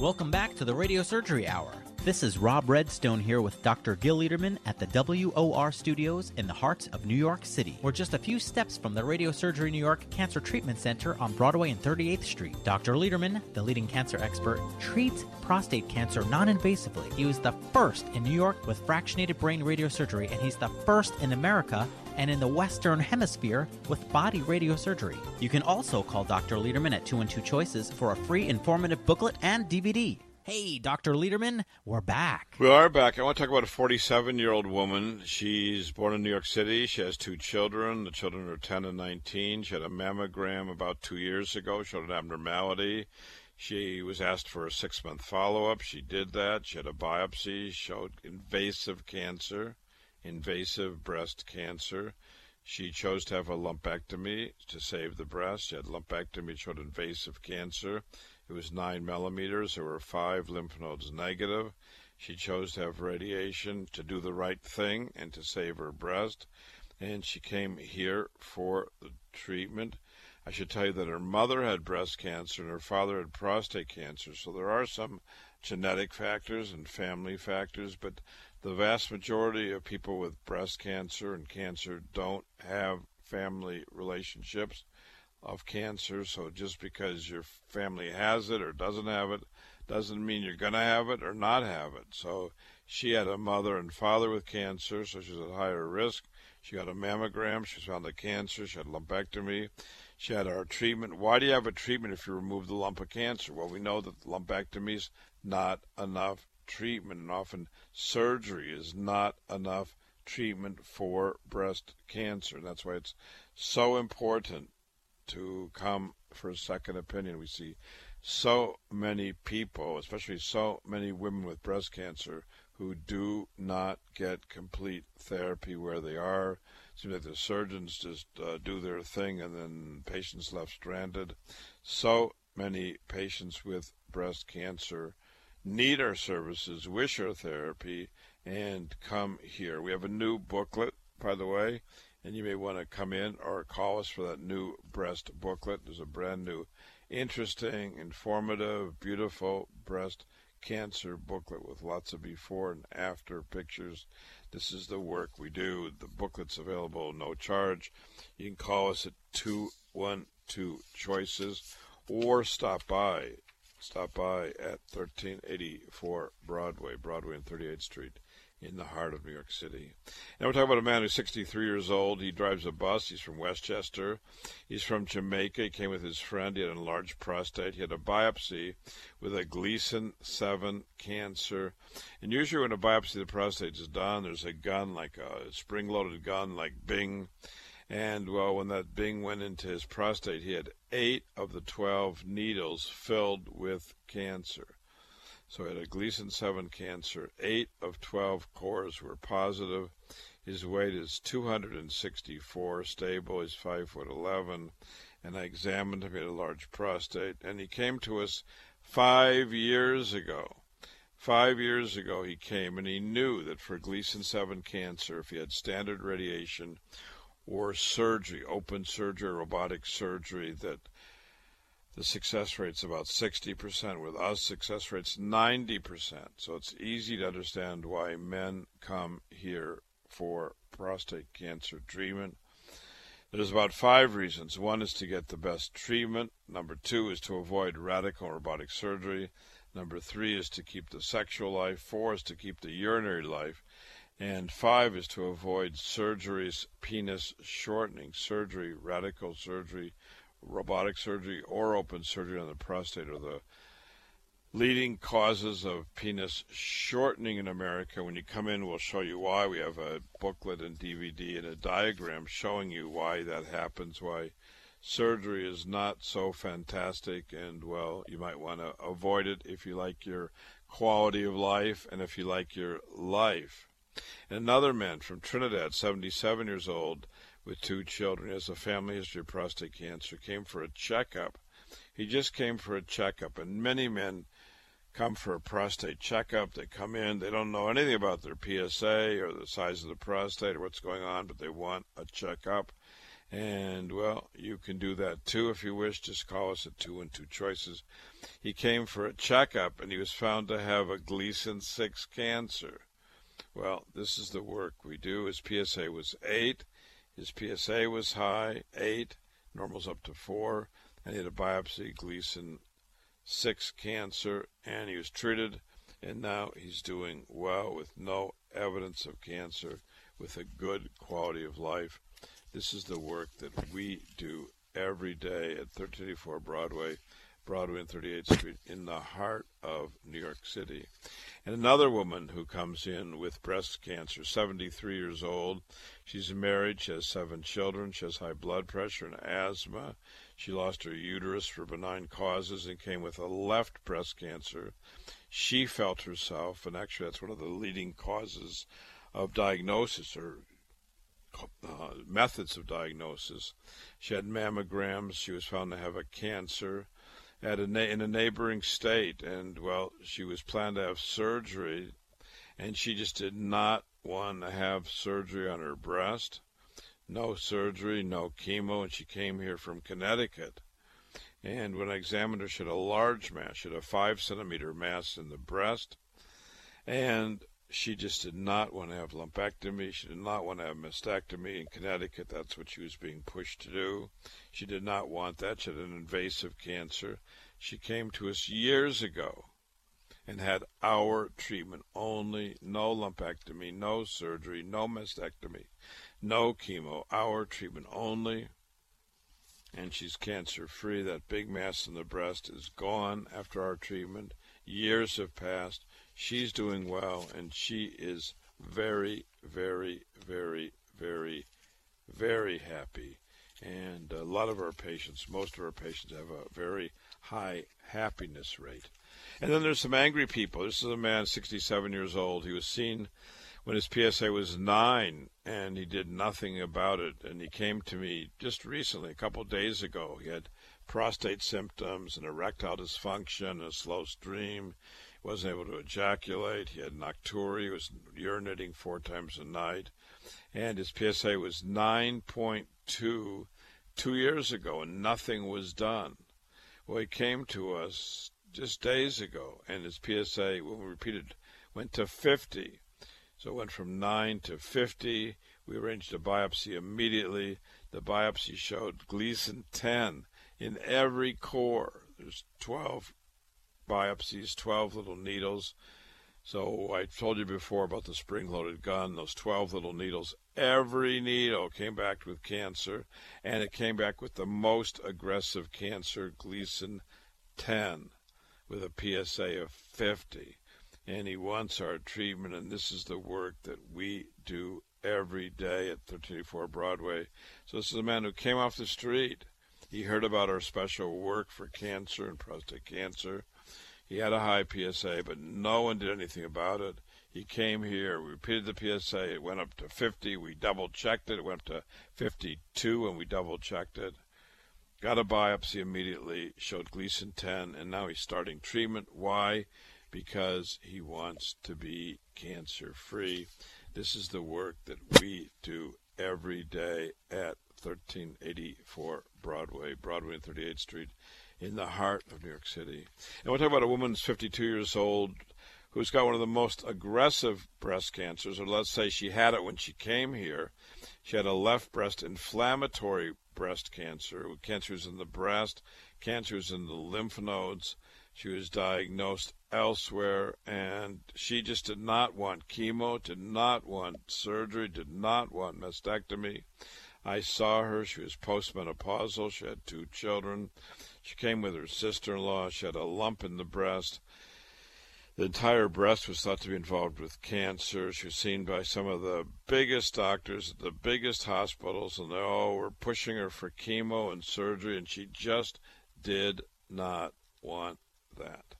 Welcome back to the Radio Surgery Hour. This is Rob Redstone here with Dr. Gil Lederman at the WOR studios in the heart of New York City. We're just a few steps from the Radio Surgery New York Cancer Treatment Center on Broadway and 38th Street. Dr. Lederman, the leading cancer expert, treats prostate cancer non invasively. He was the first in New York with fractionated brain radiosurgery, and he's the first in America and in the Western Hemisphere with body radiosurgery. You can also call Dr. Lederman at 212 Choices for a free informative booklet and DVD. Hey, Dr. Lederman, we're back. We are back. I want to talk about a 47 year old woman. She's born in New York City. She has two children. The children are 10 and 19. She had a mammogram about two years ago, showed an abnormality. She was asked for a six month follow up. She did that. She had a biopsy, showed invasive cancer, invasive breast cancer. She chose to have a lumpectomy to save the breast. She had lumpectomy, showed invasive cancer. It was 9 millimeters. There were five lymph nodes negative. She chose to have radiation to do the right thing and to save her breast. And she came here for the treatment. I should tell you that her mother had breast cancer and her father had prostate cancer. So there are some genetic factors and family factors, but the vast majority of people with breast cancer and cancer don't have family relationships of cancer. So just because your family has it or doesn't have it doesn't mean you're going to have it or not have it. So she had a mother and father with cancer, so she's at higher risk. She got a mammogram. She found the cancer. She had lumpectomy. She had our treatment. Why do you have a treatment if you remove the lump of cancer? Well, we know that lumpectomy is not enough treatment, and often surgery is not enough treatment for breast cancer. That's why it's so important to come for a second opinion. We see so many people, especially so many women with breast cancer, who do not get complete therapy where they are. It seems like the surgeons just uh, do their thing and then patients left stranded. So many patients with breast cancer need our services, wish our therapy, and come here. We have a new booklet, by the way and you may want to come in or call us for that new breast booklet. There's a brand new, interesting, informative, beautiful breast cancer booklet with lots of before and after pictures. This is the work we do. The booklet's available no charge. You can call us at 212 Choices or stop by. Stop by at 1384 Broadway, Broadway and 38th Street in the heart of New York City. Now we're talking about a man who's 63 years old. He drives a bus. He's from Westchester. He's from Jamaica. He came with his friend. He had an enlarged prostate. He had a biopsy with a Gleason 7 cancer. And usually when a biopsy of the prostate is done, there's a gun, like a spring-loaded gun, like Bing. And well, when that Bing went into his prostate, he had eight of the 12 needles filled with cancer. So he had a Gleason 7 cancer. Eight of 12 cores were positive. His weight is 264, stable. He's 5 foot 11. And I examined him. He had a large prostate. And he came to us five years ago. Five years ago, he came and he knew that for Gleason 7 cancer, if he had standard radiation or surgery, open surgery, robotic surgery, that the success rate's about 60%. With us, success rate's 90%. So it's easy to understand why men come here for prostate cancer treatment. There's about five reasons. One is to get the best treatment. Number two is to avoid radical robotic surgery. Number three is to keep the sexual life. Four is to keep the urinary life. And five is to avoid surgeries, penis shortening surgery, radical surgery, robotic surgery or open surgery on the prostate are the leading causes of penis shortening in America. When you come in, we'll show you why. We have a booklet and DVD and a diagram showing you why that happens, why surgery is not so fantastic, and well, you might want to avoid it if you like your quality of life and if you like your life. Another man from Trinidad, 77 years old, with two children. Has a family history of prostate cancer. Came for a checkup. He just came for a checkup, and many men come for a prostate checkup. They come in, they don't know anything about their PSA or the size of the prostate or what's going on, but they want a checkup. And well, you can do that too if you wish. Just call us at two and two Choices. He came for a checkup and he was found to have a Gleason 6 cancer. Well, this is the work we do. His PSA was 8. His PSA was high, 8. Normal's up to 4. And he had a biopsy, Gleason six cancer, and he was treated, and now he's doing well with no evidence of cancer, with a good quality of life. This is the work that we do every day at 1384 Broadway, Broadway and 38th Street, in the heart of New York City. And another woman who comes in with breast cancer, 73 years old. She's married, she has seven children, she has high blood pressure and asthma. She lost her uterus for benign causes and came with a left breast cancer. She felt herself, and actually that's one of the leading causes of diagnosis or uh, methods of diagnosis. She had mammograms. She was found to have a cancer at a na- in a neighboring state, and well, she was planned to have surgery, and she just did not want to have surgery on her breast. No surgery, no chemo, and she came here from Connecticut. And when I examined her, she had a large mass. She had a five centimeter mass in the breast, and she just did not want to have lumpectomy. She did not want to have mastectomy. In Connecticut, that's what she was being pushed to do. She did not want that. She had an invasive cancer. She came to us years ago and had our treatment only no lumpectomy, no surgery, no mastectomy, no chemo, our treatment only. And she's cancer free. That big mass in the breast is gone after our treatment. Years have passed. She's doing well, and she is very, very, very, very, very happy. And a lot of our patients, most of our patients, have a very high happiness rate. And then there's some angry people. This is a man, 67 years old. He was seen when his PSA was nine, and he did nothing about it. And he came to me just recently, a couple of days ago. He had prostate symptoms and erectile dysfunction, a slow stream wasn't able to ejaculate. He had nocturia. He was urinating four times a night. And his PSA was 9.2 two years ago, and nothing was done. Well, he came to us just days ago, and his PSA, when we repeated, went to 50. So it went from 9 to 50. We arranged a biopsy immediately. The biopsy showed Gleason 10 in every core. There's 12 biopsies, 12 little needles. So I told you before about the spring-loaded gun, those 12 little needles. Every needle came back with cancer, and it came back with the most aggressive cancer, Gleason 10, with a PSA of 50. And he wants our treatment, and this is the work that we do every day at 1384 Broadway. So this is a man who came off the street. He heard about our special work for cancer and prostate cancer he had a high PSA, but no one did anything about it. He came here, we repeated the PSA, it went up to 50, we double checked it, it went up to 52, and we double checked it. Got a biopsy immediately, showed Gleason 10, and now he's starting treatment. Why? Because he wants to be cancer free. This is the work that we do every day at 1384 Broadway, Broadway and 38th Street in the heart of New York City. And we'll talk about a woman who's 52 years old who's got one of the most aggressive breast cancers, or let's say she had it when she came here. She had a left breast inflammatory breast cancer, cancers in the breast, cancers in the lymph nodes. She was diagnosed elsewhere, and she just did not want chemo, did not want surgery, did not want mastectomy. I saw her. She was postmenopausal. She had two children. She came with her sister in law. She had a lump in the breast. The entire breast was thought to be involved with cancer. She was seen by some of the biggest doctors at the biggest hospitals, and they all were pushing her for chemo and surgery, and she just did not want that.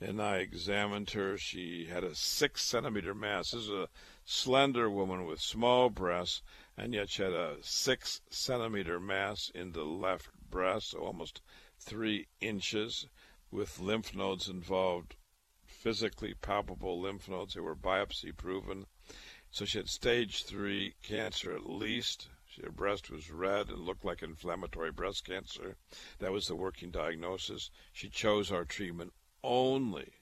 And I examined her. She had a six centimeter mass. This is a slender woman with small breasts, and yet she had a six centimeter mass in the left breast, so almost three inches, with lymph nodes involved physically palpable lymph nodes. They were biopsy proven. So she had stage three cancer at least. Her breast was red and looked like inflammatory breast cancer. That was the working diagnosis. She chose our treatment only.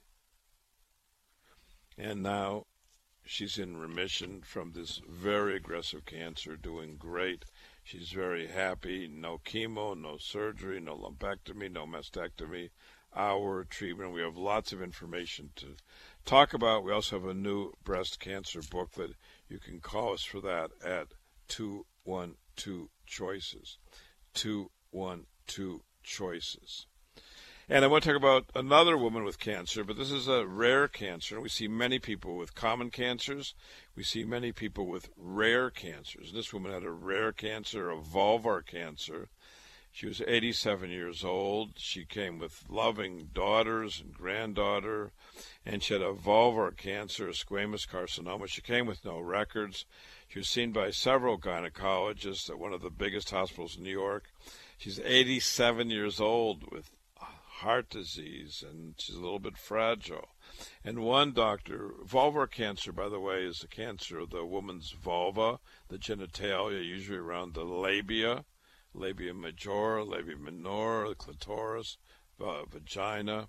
And now she's in remission from this very aggressive cancer, doing great. She's very happy. No chemo, no surgery, no lumpectomy, no mastectomy. Our treatment. We have lots of information to talk about. We also have a new breast cancer booklet. You can call us for that at 212 Choices. 212 Choices. And I want to talk about another woman with cancer, but this is a rare cancer. We see many people with common cancers. We see many people with rare cancers. This woman had a rare cancer, a vulvar cancer. She was 87 years old. She came with loving daughters and granddaughter, and she had a vulvar cancer, a squamous carcinoma. She came with no records. She was seen by several gynecologists at one of the biggest hospitals in New York. She's 87 years old with heart disease, and she's a little bit fragile. And one doctor, vulvar cancer, by the way, is the cancer of the woman's vulva, the genitalia, usually around the labia, labia majora, labia minora, the clitoris, uh, vagina.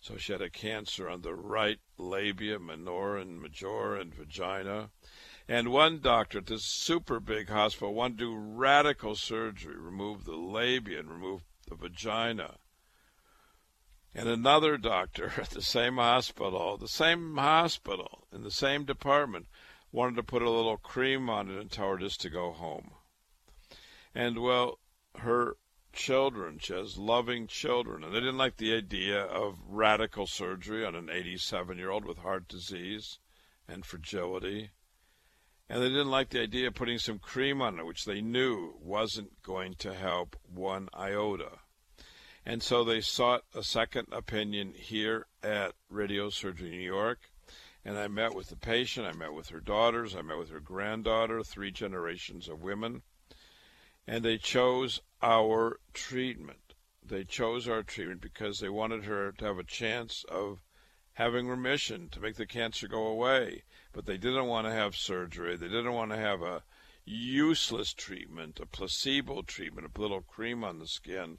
So she had a cancer on the right labia, minora and majora, and vagina. And one doctor at this super big hospital wanted to do radical surgery, remove the labia and remove the vagina. And another doctor at the same hospital, the same hospital, in the same department, wanted to put a little cream on it and tell her just to go home. And well, her children, she has loving children, and they didn't like the idea of radical surgery on an 87 year old with heart disease and fragility. And they didn't like the idea of putting some cream on it, which they knew wasn't going to help one iota. And so they sought a second opinion here at Radio Surgery New York. And I met with the patient, I met with her daughters, I met with her granddaughter, three generations of women. And they chose our treatment. They chose our treatment because they wanted her to have a chance of having remission, to make the cancer go away. But they didn't want to have surgery. They didn't want to have a useless treatment, a placebo treatment, a little cream on the skin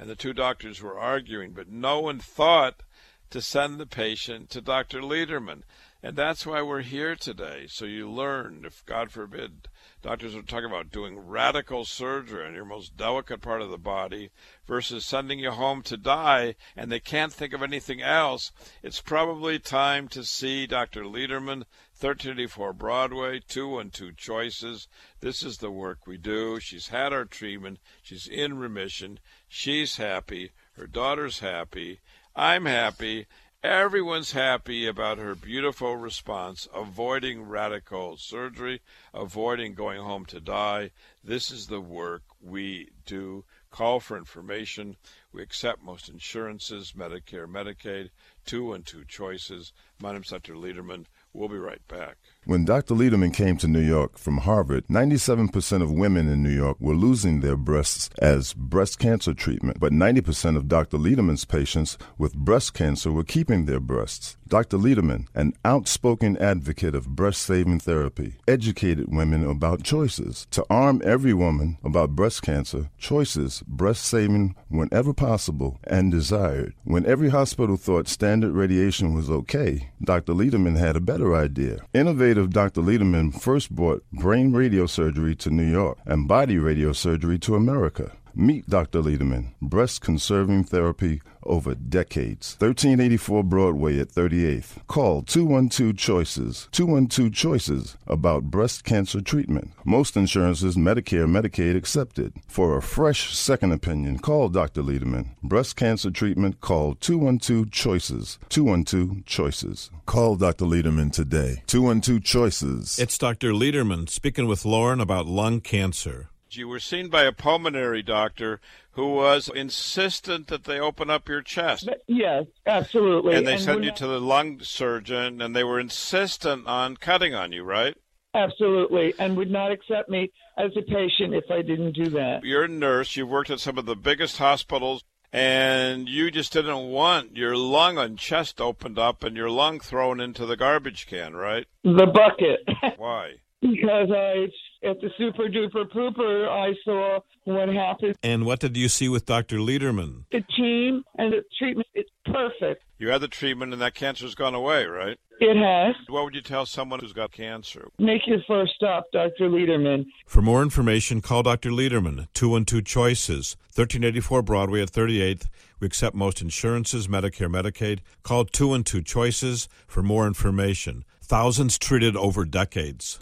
and the two doctors were arguing, but no one thought to send the patient to Dr. Lederman. And that's why we're here today. So you learn, if God forbid, doctors are talking about doing radical surgery on your most delicate part of the body versus sending you home to die and they can't think of anything else, it's probably time to see Dr. Lederman, 1384 Broadway, 212 Choices. This is the work we do. She's had our treatment. She's in remission. She's happy. Her daughter's happy. I'm happy. Everyone's happy about her beautiful response, avoiding radical surgery, avoiding going home to die. This is the work we do. Call for information. We accept most insurances, Medicare, Medicaid, two and two choices. My name's Dr. Lederman. We'll be right back. When Dr. Lederman came to New York from Harvard, 97% of women in New York were losing their breasts as breast cancer treatment, but 90% of Dr. Lederman's patients with breast cancer were keeping their breasts. Dr. Lederman, an outspoken advocate of breast saving therapy, educated women about choices. To arm every woman about breast cancer, choices, breast saving whenever possible and desired. When every hospital thought standard radiation was okay, Dr. Lederman had a better idea. Innovative Dr. Lederman first brought brain radiosurgery to New York and body radiosurgery to America. Meet Dr. Lederman, breast conserving therapy over decades. 1384 Broadway at 38th. Call 212 Choices. 212 Choices about breast cancer treatment. Most insurances, Medicare, Medicaid accepted. For a fresh second opinion, call Dr. Lederman. Breast cancer treatment, call 212 Choices. 212 Choices. Call Dr. Lederman today. 212 Choices. It's Dr. Lederman speaking with Lauren about lung cancer. You were seen by a pulmonary doctor who was insistent that they open up your chest. Yes, absolutely. And they and sent you not... to the lung surgeon, and they were insistent on cutting on you, right? Absolutely, and would not accept me as a patient if I didn't do that. You're a nurse. You've worked at some of the biggest hospitals and you just didn't want your lung and chest opened up and your lung thrown into the garbage can, right? The bucket. Why? because I, at the super duper pooper, I saw what happened. And what did you see with Dr. Lederman? The team and the treatment is perfect. You had the treatment and that cancer's gone away, right? It has. What would you tell someone who's got cancer? Make your first stop, Dr. Lederman. For more information, call Dr. Lederman, 212 Choices, 1384 Broadway at 38th. We accept most insurances, Medicare, Medicaid. Call 212 Choices for more information. Thousands treated over decades.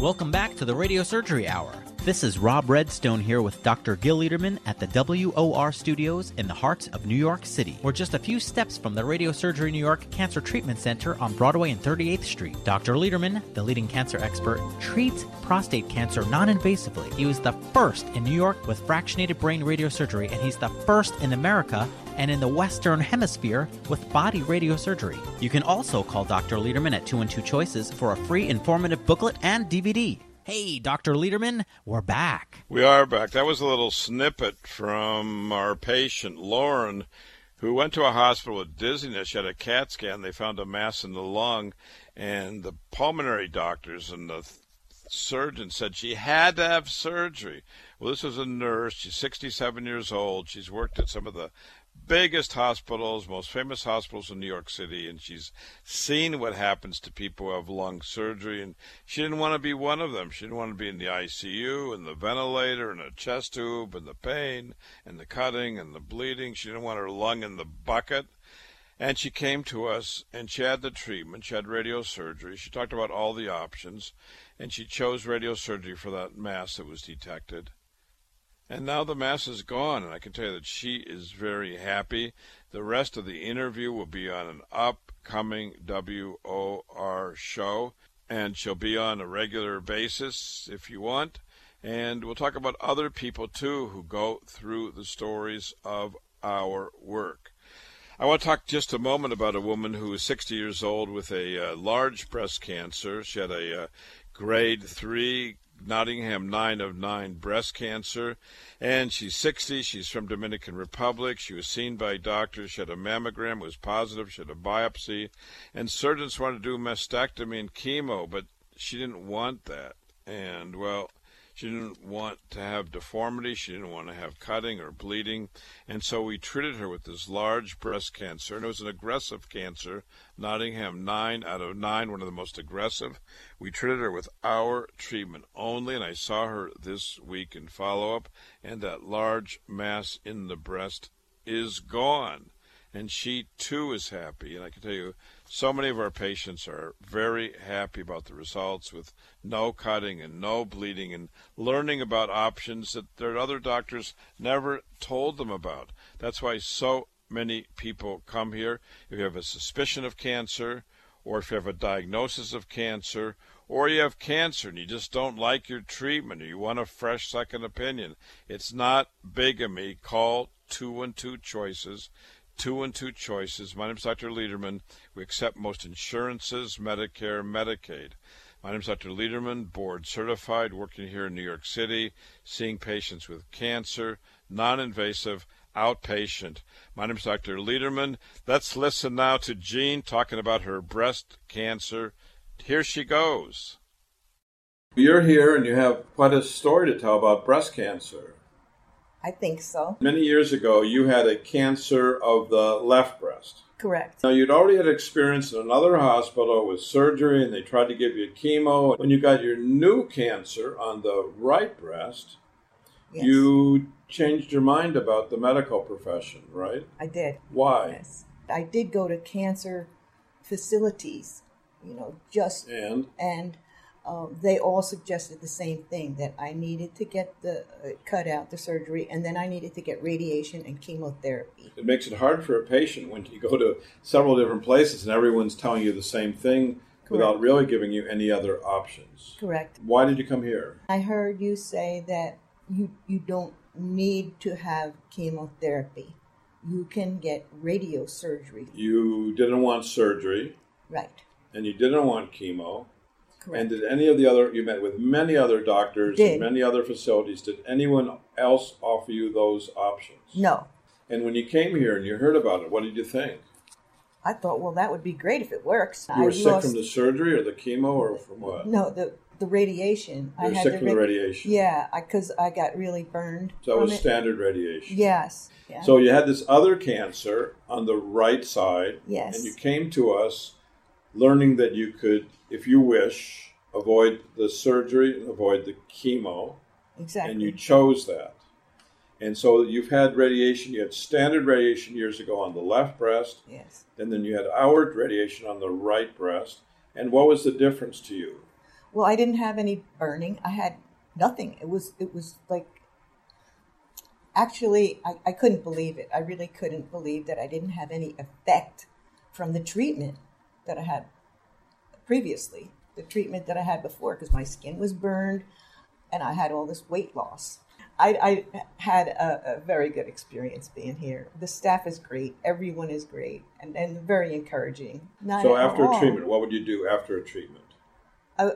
Welcome back to the Radio Surgery Hour. This is Rob Redstone here with Dr. Gil Lederman at the WOR studios in the heart of New York City. We're just a few steps from the Radio Surgery New York Cancer Treatment Center on Broadway and 38th Street. Dr. Lederman, the leading cancer expert, treats prostate cancer non invasively. He was the first in New York with fractionated brain radiosurgery, and he's the first in America and in the Western Hemisphere with body radiosurgery. You can also call Dr. Lederman at 212 Choices for a free informative booklet and DVD. Hey, Dr. Lederman, we're back. We are back. That was a little snippet from our patient, Lauren, who went to a hospital with dizziness. She had a CAT scan. They found a mass in the lung, and the pulmonary doctors and the surgeon said she had to have surgery. Well, this was a nurse. She's 67 years old. She's worked at some of the biggest hospitals, most famous hospitals in New York City, and she's seen what happens to people who have lung surgery, and she didn't want to be one of them. She didn't want to be in the ICU and the ventilator and a chest tube and the pain and the cutting and the bleeding. She didn't want her lung in the bucket. And she came to us and she had the treatment. She had radiosurgery. She talked about all the options, and she chose radiosurgery for that mass that was detected. And now the mass is gone, and I can tell you that she is very happy. The rest of the interview will be on an upcoming WOR show, and she'll be on a regular basis if you want. And we'll talk about other people too who go through the stories of our work. I want to talk just a moment about a woman who is 60 years old with a uh, large breast cancer. She had a uh, grade 3 Nottingham 9 of 9 breast cancer, and she's 60. She's from Dominican Republic. She was seen by doctors. She had a mammogram, was positive. She had a biopsy, and surgeons wanted to do mastectomy and chemo, but she didn't want that. And well, she didn't want to have deformity. She didn't want to have cutting or bleeding. And so we treated her with this large breast cancer. And it was an aggressive cancer, Nottingham 9 out of 9, one of the most aggressive. We treated her with our treatment only. And I saw her this week in follow up. And that large mass in the breast is gone. And she too is happy. And I can tell you, so many of our patients are very happy about the results with no cutting and no bleeding and learning about options that their other doctors never told them about. That's why so many people come here. If you have a suspicion of cancer, or if you have a diagnosis of cancer, or you have cancer and you just don't like your treatment or you want a fresh second opinion, it's not bigamy. Call 212 Choices. 212 Choices. My name is Dr. Lederman. We accept most insurances, Medicare, Medicaid. My name is Dr. Lederman, board certified, working here in New York City, seeing patients with cancer, non invasive, outpatient. My name is Dr. Lederman. Let's listen now to Jean talking about her breast cancer. Here she goes. You're here and you have quite a story to tell about breast cancer. I think so. Many years ago, you had a cancer of the left breast. Correct. Now, you'd already had experience in another hospital with surgery, and they tried to give you chemo. When you got your new cancer on the right breast, Yes. you changed your mind about the medical profession, right? I did. Why? Yes. I did go to cancer facilities, you know, just And and um, they all suggested the same thing that I needed to get the uh, cut out the surgery, and then I needed to get radiation and chemotherapy. it makes it hard for a patient when you go to several different places and everyone's telling you the same thing without really giving you any other options. Correct. Why did you come here? I heard you say that you you don't need to have chemotherapy. You can get radio surgery. You didn't want surgery Right. and you didn't want chemo. Correct. And did any of the other, you met with many other doctors Did. and many other facilities, did anyone else offer you those options? no. And when you came here and you heard about it, what did you think? I thought, well, that would be great if it works. You were I sick lost- from the surgery or the chemo or from what? No, the the radiation. You were sick from the ra- radiation. Yeah, because I, got really burned. So that was it. standard radiation. Yes. Yeah. So you had this other cancer on the right side. Yes. And you came to us learning that you could, if you wish, avoid the surgery and avoid the chemo. exactly. And you chose that. And so you've had radiation, you had standard radiation years ago on the left breast, yes. and then you had our radiation on the right breast. And what was the difference to you? Well, I didn't have any burning. I had nothing. It was it was like actually I, I couldn't believe it. I really couldn't believe that I didn't have any effect from the treatment that I had previously, the treatment that I had before, because my skin was burned and I had all this weight loss. I, I had a, a very good experience being here. The staff is great. Everyone is great and, and very encouraging. Not so after all. a treatment, what would you do after a treatment? I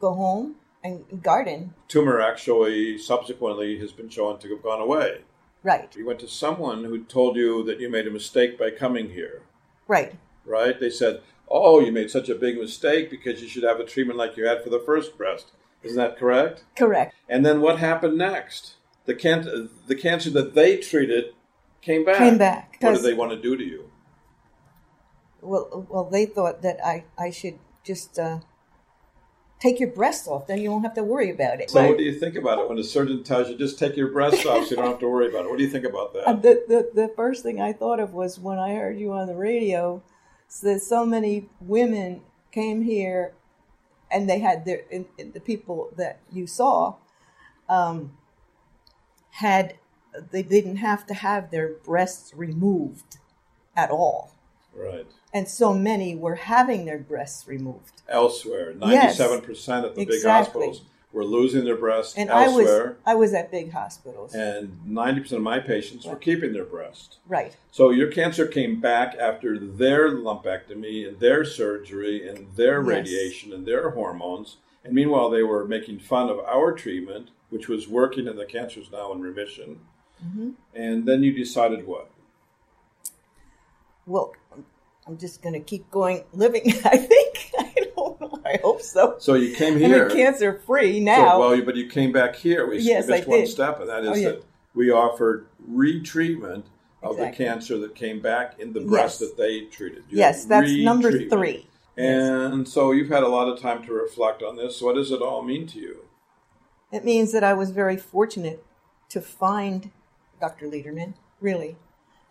go home and garden. Tumor actually subsequently has been shown to have gone away. Right, You went to someone who told you that you made a mistake by coming here, right. Right? They said, "Oh, you made such a big mistake because you should have a treatment like you had for the first breast." Isn't that correct? Correct. And then what happened next? The can- the cancer that they treated came back. Came back, What did they want to do to you? Well, well, they thought that I, I should just uh, take your breast off. Then you won't have to worry about it. So what do you think about it when a surgeon tells you just take your breast off so you don't have to worry about it? What do you think about that? Uh, the, the the first thing I thought of was when I heard you on the radio, so that so many women came here, and they had their in, in the people that you saw, um, had they didn't have to have their breasts removed at all, right. and so many were having their breasts removed. Elsewhere, ninety-seven percent of the big hospitals were losing their breasts And I was elsewhere, I was at big hospitals, and ninety percent of my patients were keeping their breast. right? So your cancer came back after their lumpectomy and their surgery and their Yes. radiation and their hormones. And meanwhile, they were making fun of our treatment, which was working, and the cancer is now in remission. Mm-hmm. And then you decided what? Well, I'm just going to keep going living. I think I don't know. I hope so. So you came here. cancer free So, now. well, but you came back here. We Yes, missed I one did. step, and that oh, is Oh, yeah. that we offered retreatment of the cancer that came back in the breast Yes. that they treated. You yes, that's number three. And so you've had a lot of time to reflect on this. What does it all mean to you? It means that I was very fortunate to find Dr. Lederman. Really,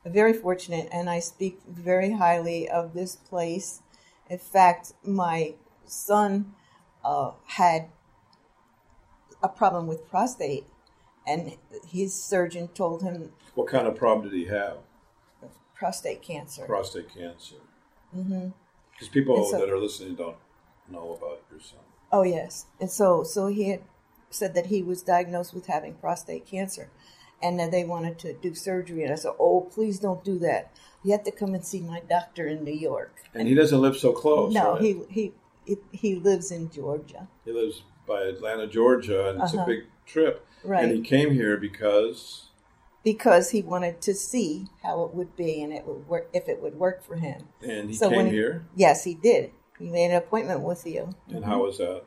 very fortunate, and I speak very highly of this place. In fact, my son uh, had a problem with prostate, and his surgeon told him What kind of problem did he have? prostate cancer. Prostate cancer. hmm Because people so- that are listening don't know about your son. Oh yes, and so so he had said that he was diagnosed with having prostate cancer, and that they wanted to do surgery. And I said, "Oh, please don't do that. You have to come and see my doctor in New York." And he doesn't live so close. no, right? he he he he lives in Georgia. He lives by Atlanta, Georgia, and it's a Uh-huh. big trip. Right. And he came here because because he wanted to see how it would be and it would work if it would work for him. and he So came he- here. Yes, he did. He made an appointment with you. And how was that?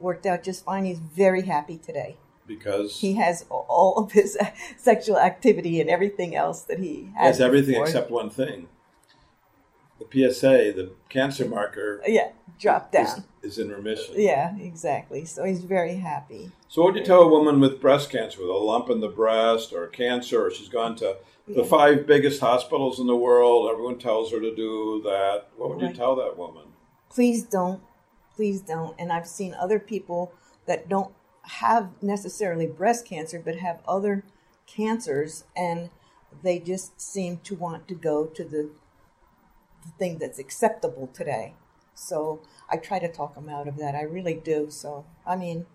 Worked out just fine. He's very happy today. Because He has all of his sexual activity and everything else that he he has. has everything before. except one thing. The PSA, the cancer marker, yeah, dropped down. is in remission. Yeah, exactly. So he's very happy. So, what would you tell a woman with breast cancer, with a lump in the breast or cancer, or she's gone to the five biggest hospitals in the world? Everyone tells her to do that. What would you tell that woman? Please don't. Please don't. And I've seen other people that don't have necessarily breast cancer, but have other cancers, and they just seem to want to go to the, the thing that's acceptable today. So I try to talk them out of that. I really do. So, I mean,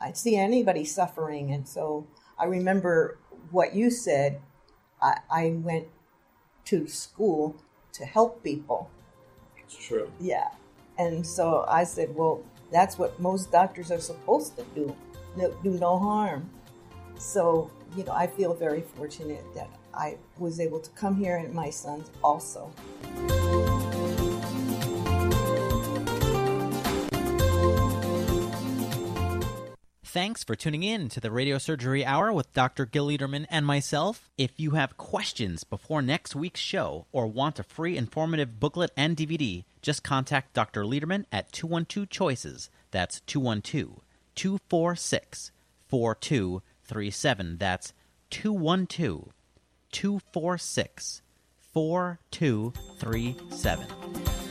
I see anybody suffering. And so I remember what you said. I, I went to school to help people. It's true. Yeah. And so I said, well, that's what most doctors are supposed to do no, do no harm. So, you know, I feel very fortunate that I was able to come here and my sons also. Thanks for tuning in to the Radio Surgery Hour with Dr. Gil Lederman and myself. If you have questions before next week's show or want a free informative booklet and DVD, just contact Dr. Lederman at 212 Choices. That's 212 246 4237. That's 212 246 4237.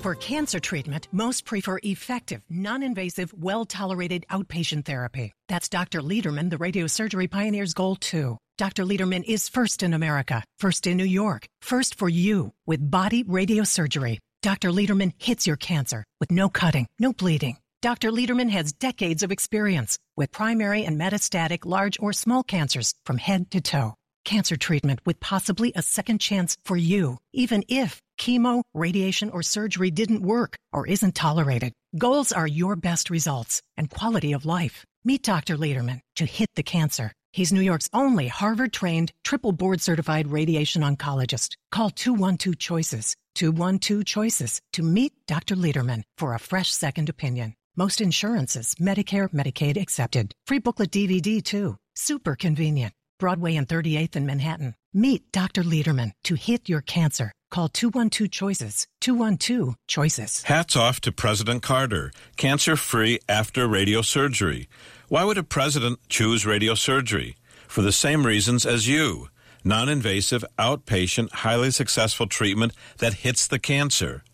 For cancer treatment, most prefer effective, non invasive, well tolerated outpatient therapy. That's Dr. Lederman, the radiosurgery pioneer's goal, too. Dr. Lederman is first in America, first in New York, first for you with body radiosurgery. Dr. Lederman hits your cancer with no cutting, no bleeding. Dr. Lederman has decades of experience with primary and metastatic large or small cancers from head to toe. Cancer treatment with possibly a second chance for you, even if chemo, radiation, or surgery didn't work or isn't tolerated. Goals are your best results and quality of life. Meet Dr. Lederman to hit the cancer. He's New York's only Harvard trained, triple board certified radiation oncologist. Call 212 Choices, 212 Choices to meet Dr. Lederman for a fresh second opinion. Most insurances, Medicare, Medicaid accepted. Free booklet DVD too. Super convenient. Broadway and 38th in Manhattan. Meet Dr. Lederman to hit your cancer. Call 212 Choices. 212 Choices. Hats off to President Carter. Cancer free after radiosurgery. Why would a president choose radiosurgery? For the same reasons as you. Non invasive, outpatient, highly successful treatment that hits the cancer.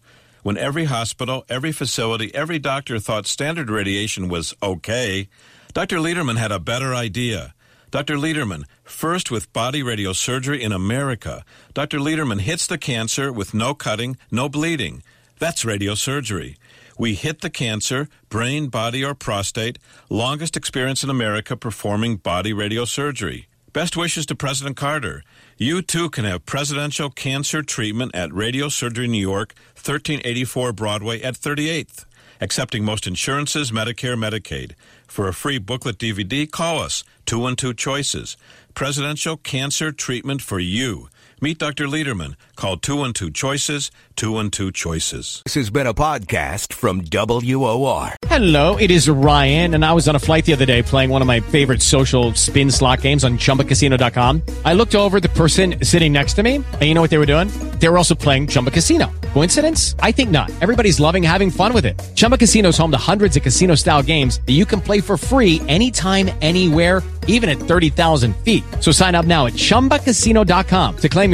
When every hospital, every facility, every doctor thought standard radiation was okay, Dr. Lederman had a better idea. Dr. Lederman, first with body radiosurgery in America. Dr. Lederman hits the cancer with no cutting, no bleeding. That's radiosurgery. We hit the cancer, brain, body, or prostate. Longest experience in America performing body radiosurgery. Best wishes to President Carter. You too can have presidential cancer treatment at Radiosurgery New York, 1384 Broadway at 38th. Accepting most insurances, Medicare, Medicaid. For a free booklet DVD, call us 212 Choices. Presidential Cancer Treatment for You. Meet Dr. Lederman. Call 212 Choices, 212 Choices. This has been a podcast from WOR. Hello, it is Ryan, and I was on a flight the other day playing one of my favorite social spin slot games on chumbacasino.com. I looked over the person sitting next to me, and you know what they were doing? They were also playing Chumba Casino. Coincidence? I think not. Everybody's loving having fun with it. Chumba Casino is home to hundreds of casino style games that you can play for free anytime, anywhere, even at 30,000 feet. So sign up now at chumbacasino.com to claim